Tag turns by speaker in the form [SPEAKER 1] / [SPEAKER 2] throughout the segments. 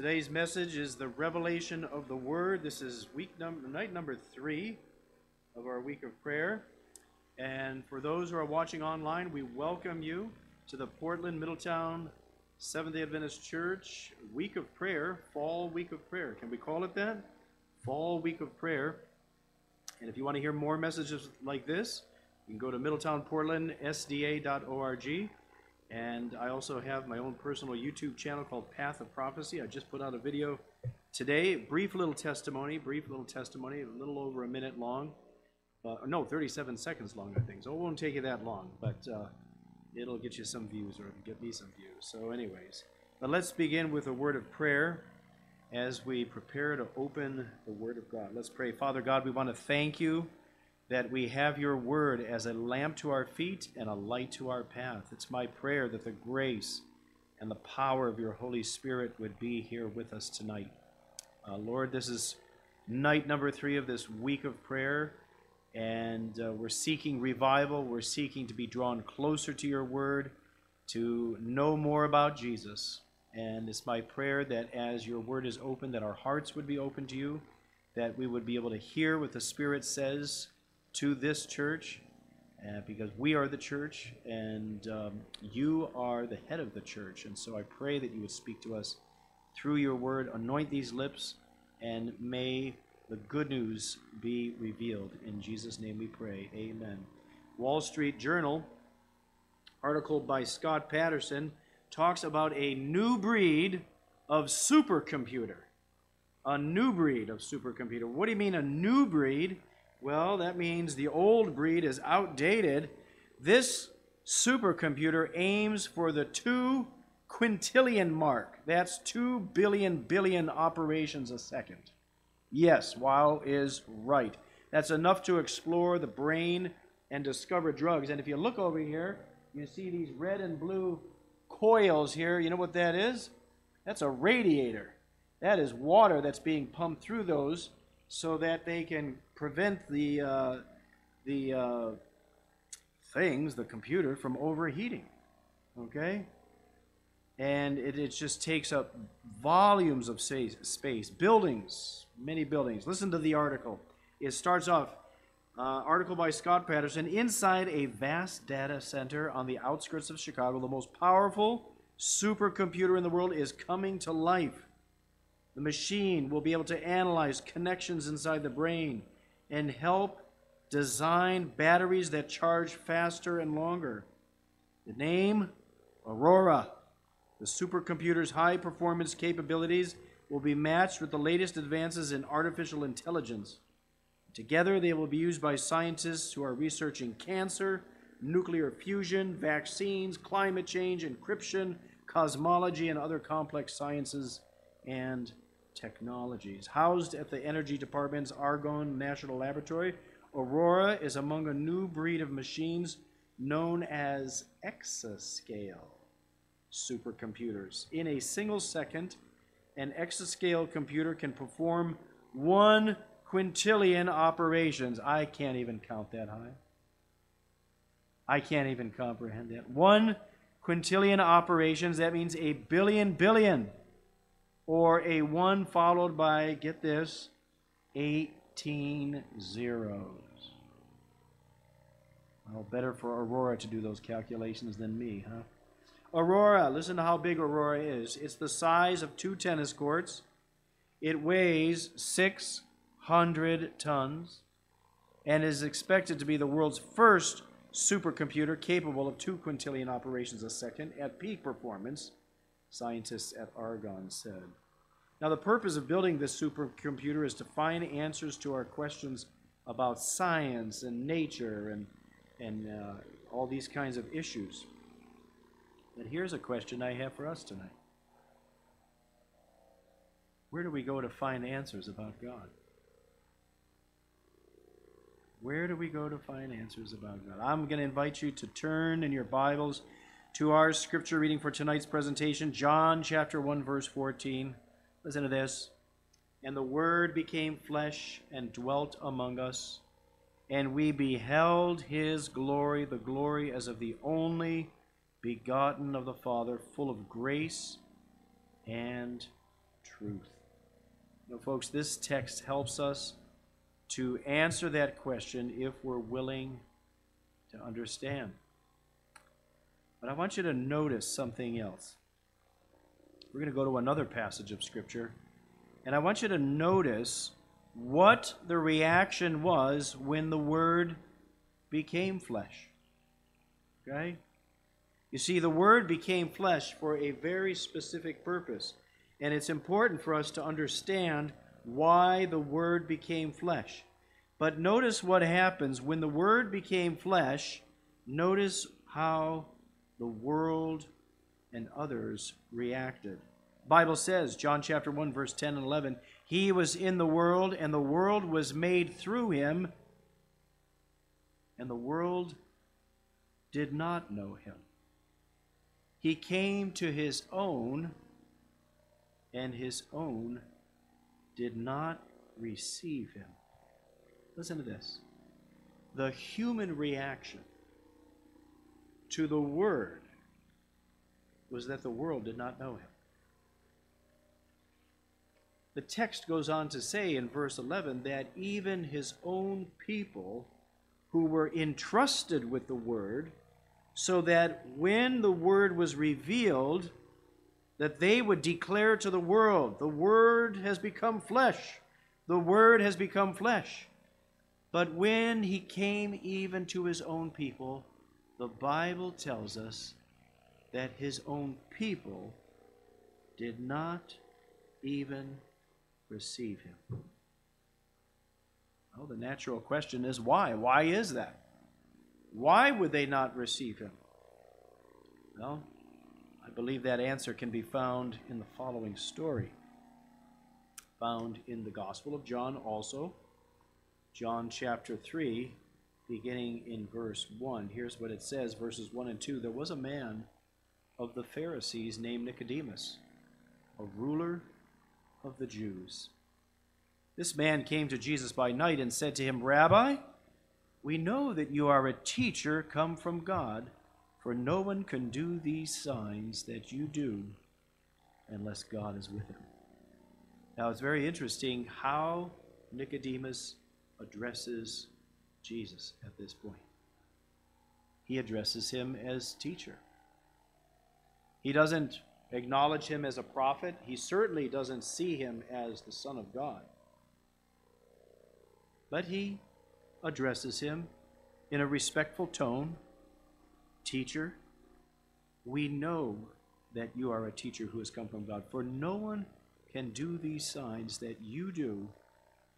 [SPEAKER 1] Today's message is the revelation of the Word. This is week number, night number three of our week of prayer. And for those who are watching online, we welcome you to the Portland Middletown Seventh day Adventist Church Week of Prayer, Fall Week of Prayer. Can we call it that? Fall Week of Prayer. And if you want to hear more messages like this, you can go to middletownportlandsda.org. And I also have my own personal YouTube channel called Path of Prophecy. I just put out a video today, brief little testimony, brief little testimony, a little over a minute long. Uh, no, 37 seconds long, I think. So it won't take you that long, but uh, it'll get you some views or get me some views. So, anyways, but let's begin with a word of prayer as we prepare to open the Word of God. Let's pray. Father God, we want to thank you that we have your word as a lamp to our feet and a light to our path. It's my prayer that the grace and the power of your Holy Spirit would be here with us tonight. Uh, Lord, this is night number three of this week of prayer, and uh, we're seeking revival. We're seeking to be drawn closer to your word, to know more about Jesus. And it's my prayer that as your word is open, that our hearts would be open to you, that we would be able to hear what the Spirit says to this church uh, because we are the church and um, you are the head of the church. And so I pray that you would speak to us through your word, anoint these lips, and may the good news be revealed. In Jesus' name we pray. Amen. Wall Street Journal, article by Scott Patterson, talks about a new breed of supercomputer. A new breed of supercomputer. What do you mean, a new breed? Well, that means the old breed is outdated. This supercomputer aims for the two quintillion mark. That's two billion billion operations a second. Yes, Weil is right. That's enough to explore the brain and discover drugs. And if you look over here, you see these red and blue coils here. You know what that is? That's a radiator. That is water that's being pumped through those so that they can prevent the uh, the uh, things, the computer, from overheating. Okay, and it, it just takes up volumes of space, space, buildings, many buildings. Listen to the article. It starts off. Uh, article by Scott Patterson. Inside a vast data center on the outskirts of Chicago, the most powerful supercomputer in the world is coming to life. The machine will be able to analyze connections inside the brain and help design batteries that charge faster and longer. The name Aurora. The supercomputer's high performance capabilities will be matched with the latest advances in artificial intelligence. Together, they will be used by scientists who are researching cancer, nuclear fusion, vaccines, climate change, encryption, cosmology, and other complex sciences and technologies. Housed at the Energy Department's Argonne National Laboratory, Aurora is among a new breed of machines known as exascale supercomputers. In a single second, an exascale computer can perform one quintillion operations. I can't even count that high. I can't even comprehend that. One quintillion operations, that means a billion billion or a 1 followed by, get this, 18 zeros. Well, better for Aurora to do those calculations than me, huh? Aurora, listen to how big Aurora is. It's the size of two tennis courts. It weighs 600 tons and is expected to be the world's first supercomputer capable of two quintillion operations a second at peak performance, scientists at Argonne said. Now, the purpose of building this supercomputer is to find answers to our questions about science and nature and, and uh, all these kinds of issues. But here's a question I have for us tonight Where do we go to find answers about God? Where do we go to find answers about God? I'm going to invite you to turn in your Bibles to our scripture reading for tonight's presentation, John chapter 1, verse 14. Listen to this. And the Word became flesh and dwelt among us, and we beheld his glory, the glory as of the only begotten of the Father, full of grace and truth? You know, folks, this text helps us to answer that question if we're willing to understand. But I want you to notice something else. We're going to go to another passage of Scripture, and I want you to notice what the reaction was when the Word became flesh. Okay? You see, the Word became flesh for a very specific purpose. And it's important for us to understand why the Word became flesh. But notice what happens when the Word became flesh. Notice how the world and others reacted. Bible says, John chapter 1 verse 10 and 11, he was in the world and the world was made through him and the world did not know him. He came to his own and his own did not receive him. Listen to this. The human reaction to the word was that the world did not know him. The text goes on to say in verse 11 that even his own people who were entrusted with the word, so that when the word was revealed, that they would declare to the world, the Word has become flesh. The Word has become flesh. But when he came even to his own people, the Bible tells us that his own people did not even receive him. Well, the natural question is why? Why is that? Why would they not receive him? Well, I believe that answer can be found in the following story, found in the Gospel of John also, John chapter 3, beginning in verse 1. Here's what it says verses 1 and 2 There was a man of the Pharisees named Nicodemus, a ruler of the Jews. This man came to Jesus by night and said to him, Rabbi, we know that you are a teacher come from God for no one can do these signs that you do unless God is with him. Now, it's very interesting how Nicodemus addresses Jesus at this point. He addresses him as teacher. He doesn't acknowledge him as a prophet. He certainly doesn't see him as the Son of God. But he addresses him in a respectful tone Teacher, we know that you are a teacher who has come from God, for no one can do these signs that you do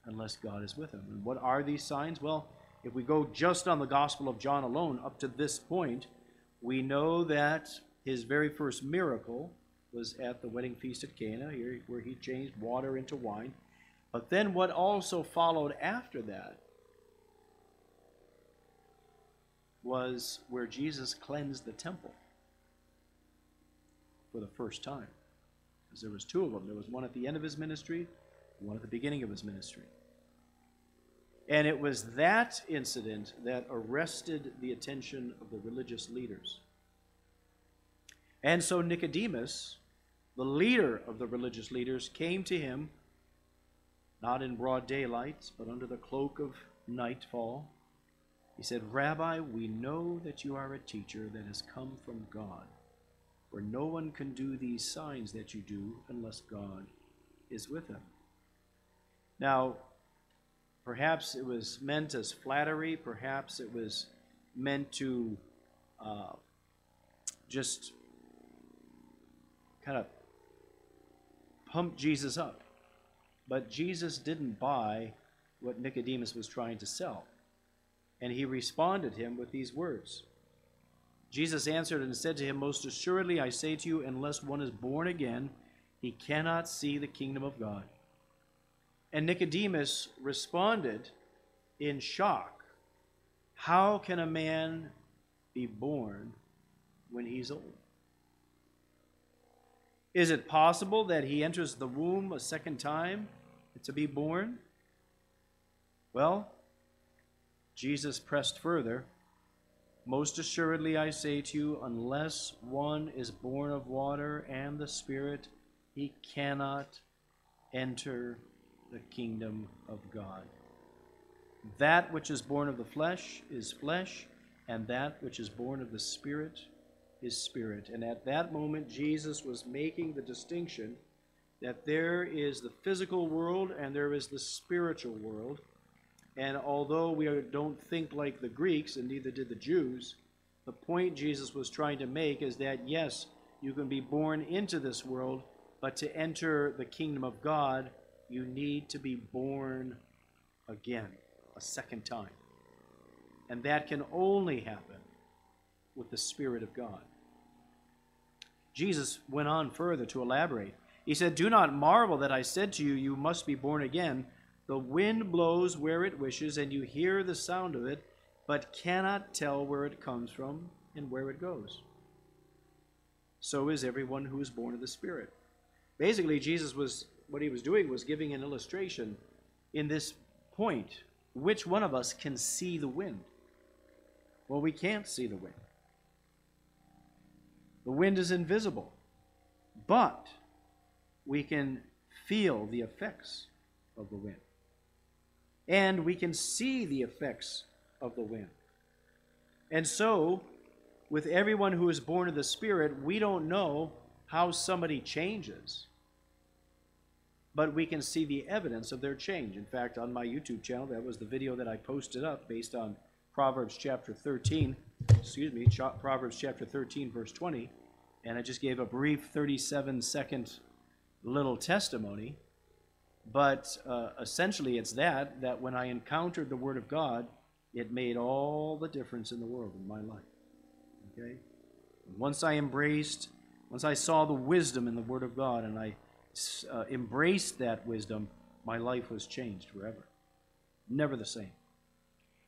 [SPEAKER 1] unless God is with him. And what are these signs? Well, if we go just on the Gospel of John alone up to this point, we know that his very first miracle was at the wedding feast at Cana, here where he changed water into wine. But then what also followed after that was where Jesus cleansed the temple for the first time. Because there was two of them. There was one at the end of his ministry, one at the beginning of his ministry. And it was that incident that arrested the attention of the religious leaders. And so Nicodemus, the leader of the religious leaders, came to him, not in broad daylight, but under the cloak of nightfall he said, Rabbi, we know that you are a teacher that has come from God, for no one can do these signs that you do unless God is with him. Now, perhaps it was meant as flattery, perhaps it was meant to uh, just kind of pump Jesus up. But Jesus didn't buy what Nicodemus was trying to sell. And he responded him with these words Jesus answered and said to him, Most assuredly I say to you, unless one is born again, he cannot see the kingdom of God. And Nicodemus responded in shock How can a man be born when he's old? Is it possible that he enters the womb a second time to be born? Well, Jesus pressed further Most assuredly I say to you, unless one is born of water and the Spirit, he cannot enter the kingdom of God. That which is born of the flesh is flesh, and that which is born of the Spirit is spirit. And at that moment, Jesus was making the distinction that there is the physical world and there is the spiritual world. And although we don't think like the Greeks, and neither did the Jews, the point Jesus was trying to make is that yes, you can be born into this world, but to enter the kingdom of God, you need to be born again, a second time. And that can only happen with the Spirit of God. Jesus went on further to elaborate. He said, Do not marvel that I said to you, You must be born again. The wind blows where it wishes, and you hear the sound of it, but cannot tell where it comes from and where it goes. So is everyone who is born of the Spirit. Basically, Jesus was, what he was doing was giving an illustration in this point. Which one of us can see the wind? Well, we can't see the wind. The wind is invisible, but we can feel the effects of the wind. And we can see the effects of the wind. And so, with everyone who is born of the Spirit, we don't know how somebody changes, but we can see the evidence of their change. In fact, on my YouTube channel, that was the video that I posted up based on Proverbs chapter 13, excuse me, Proverbs chapter 13, verse 20, and I just gave a brief 37 second little testimony. But uh, essentially, it's that, that when I encountered the Word of God, it made all the difference in the world in my life. Okay? Once I embraced, once I saw the wisdom in the Word of God and I uh, embraced that wisdom, my life was changed forever. Never the same.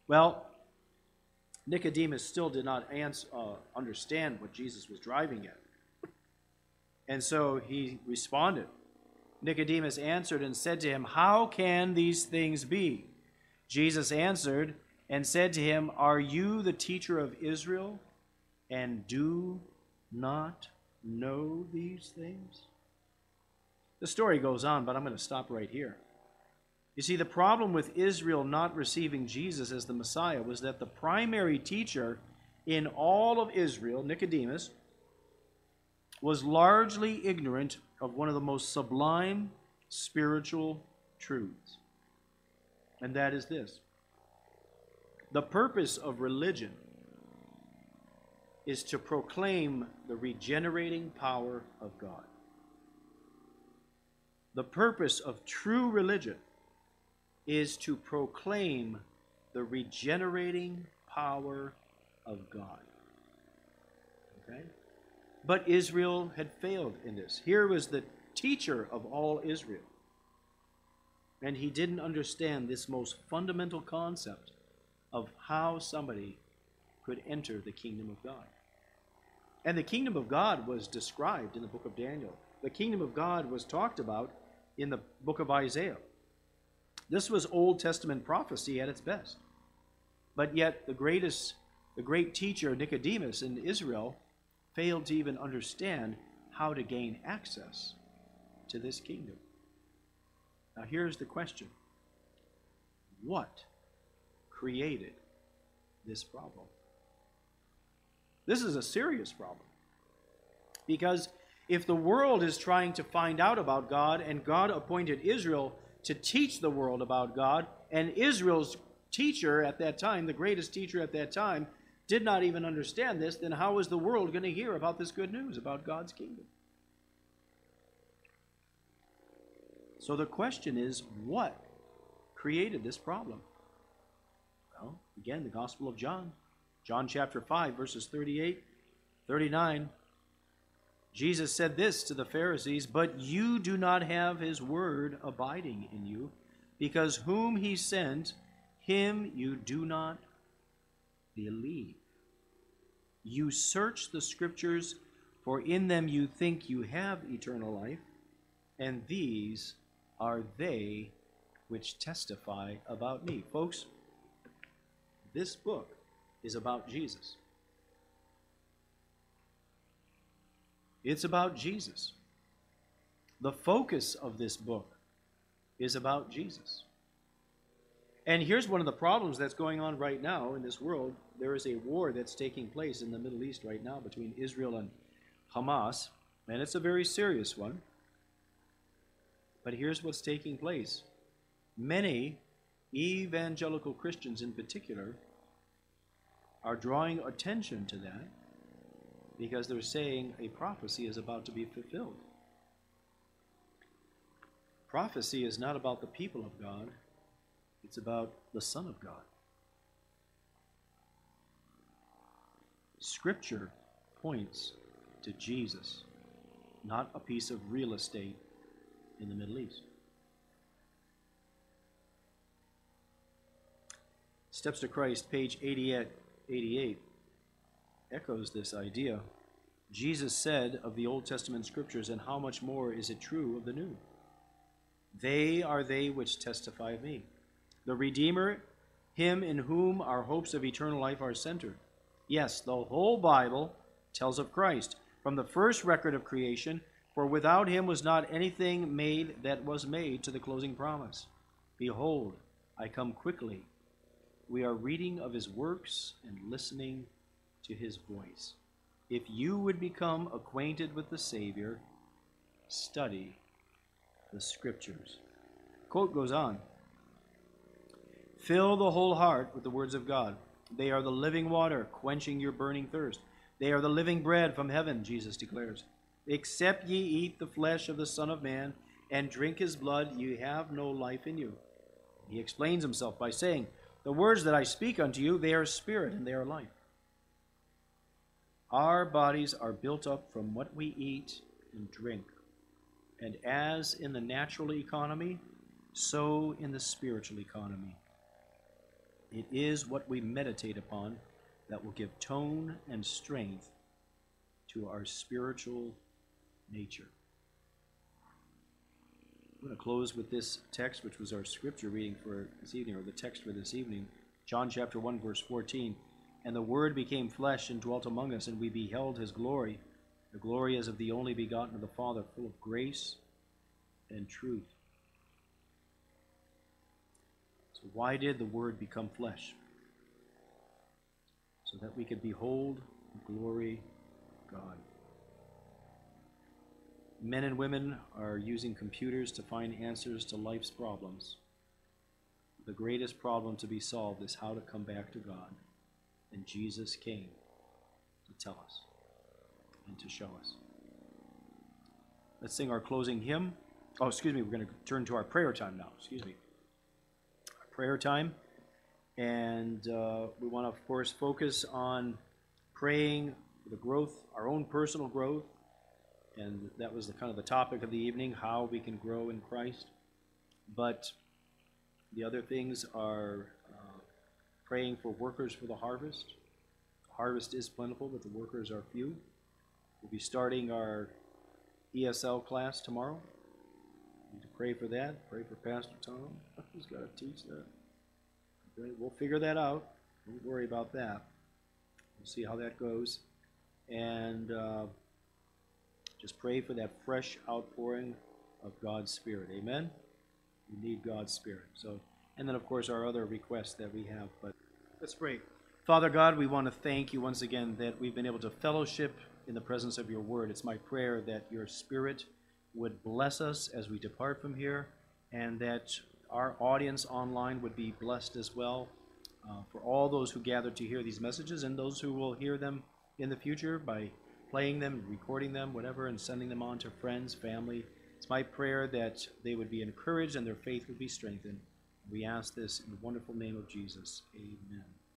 [SPEAKER 1] Well, Nicodemus still did not answer, uh, understand what Jesus was driving at. And so he responded. Nicodemus answered and said to him, How can these things be? Jesus answered and said to him, Are you the teacher of Israel and do not know these things? The story goes on, but I'm going to stop right here. You see, the problem with Israel not receiving Jesus as the Messiah was that the primary teacher in all of Israel, Nicodemus, was largely ignorant of one of the most sublime spiritual truths. And that is this the purpose of religion is to proclaim the regenerating power of God. The purpose of true religion is to proclaim the regenerating power of God. Okay? But Israel had failed in this. Here was the teacher of all Israel. And he didn't understand this most fundamental concept of how somebody could enter the kingdom of God. And the kingdom of God was described in the book of Daniel. The kingdom of God was talked about in the book of Isaiah. This was Old Testament prophecy at its best. But yet the greatest the great teacher Nicodemus in Israel failed to even understand how to gain access to this kingdom. Now here's the question. What created this problem? This is a serious problem. Because if the world is trying to find out about God and God appointed Israel to teach the world about God, and Israel's teacher at that time, the greatest teacher at that time, did not even understand this, then how is the world going to hear about this good news about God's kingdom? So the question is what created this problem? Well, again, the Gospel of John. John chapter 5, verses 38, 39. Jesus said this to the Pharisees, But you do not have his word abiding in you, because whom he sent, him you do not believe. You search the scriptures, for in them you think you have eternal life, and these are they which testify about me. Folks, this book is about Jesus. It's about Jesus. The focus of this book is about Jesus. And here's one of the problems that's going on right now in this world. There is a war that's taking place in the Middle East right now between Israel and Hamas, and it's a very serious one. But here's what's taking place many evangelical Christians, in particular, are drawing attention to that because they're saying a prophecy is about to be fulfilled. Prophecy is not about the people of God, it's about the Son of God. Scripture points to Jesus, not a piece of real estate in the Middle East. Steps to Christ, page 88, 88 echoes this idea. Jesus said of the Old Testament scriptures, and how much more is it true of the New? They are they which testify of me. The Redeemer, him in whom our hopes of eternal life are centered. Yes, the whole Bible tells of Christ, from the first record of creation, for without him was not anything made that was made to the closing promise. Behold, I come quickly. We are reading of his works and listening to his voice. If you would become acquainted with the Savior, study the Scriptures. Quote goes on Fill the whole heart with the words of God. They are the living water, quenching your burning thirst. They are the living bread from heaven, Jesus declares. Except ye eat the flesh of the Son of Man and drink his blood, ye have no life in you. He explains himself by saying, The words that I speak unto you, they are spirit and they are life. Our bodies are built up from what we eat and drink. And as in the natural economy, so in the spiritual economy. It is what we meditate upon that will give tone and strength to our spiritual nature. I'm going to close with this text, which was our scripture reading for this evening, or the text for this evening. John chapter 1, verse 14. And the Word became flesh and dwelt among us, and we beheld his glory. The glory as of the only begotten of the Father, full of grace and truth. So, why did the Word become flesh? So that we could behold the glory God. Men and women are using computers to find answers to life's problems. The greatest problem to be solved is how to come back to God. And Jesus came to tell us and to show us. Let's sing our closing hymn. Oh, excuse me, we're going to turn to our prayer time now. Excuse me. Our prayer time. And uh, we want to, of course, focus on praying for the growth, our own personal growth. And that was the kind of the topic of the evening, how we can grow in Christ. But the other things are praying for workers for the harvest. The harvest is plentiful, but the workers are few. We'll be starting our ESL class tomorrow. We need to pray for that. Pray for Pastor Tom. He's got to teach that. Okay, we'll figure that out. Don't worry about that. We'll see how that goes. And uh, just pray for that fresh outpouring of God's Spirit. Amen? We need God's Spirit. So and then, of course, our other requests that we have. But let's pray. Father God, we want to thank you once again that we've been able to fellowship in the presence of your word. It's my prayer that your spirit would bless us as we depart from here and that our audience online would be blessed as well. Uh, for all those who gathered to hear these messages and those who will hear them in the future by playing them, recording them, whatever, and sending them on to friends, family. It's my prayer that they would be encouraged and their faith would be strengthened. We ask this in the wonderful name of Jesus. Amen.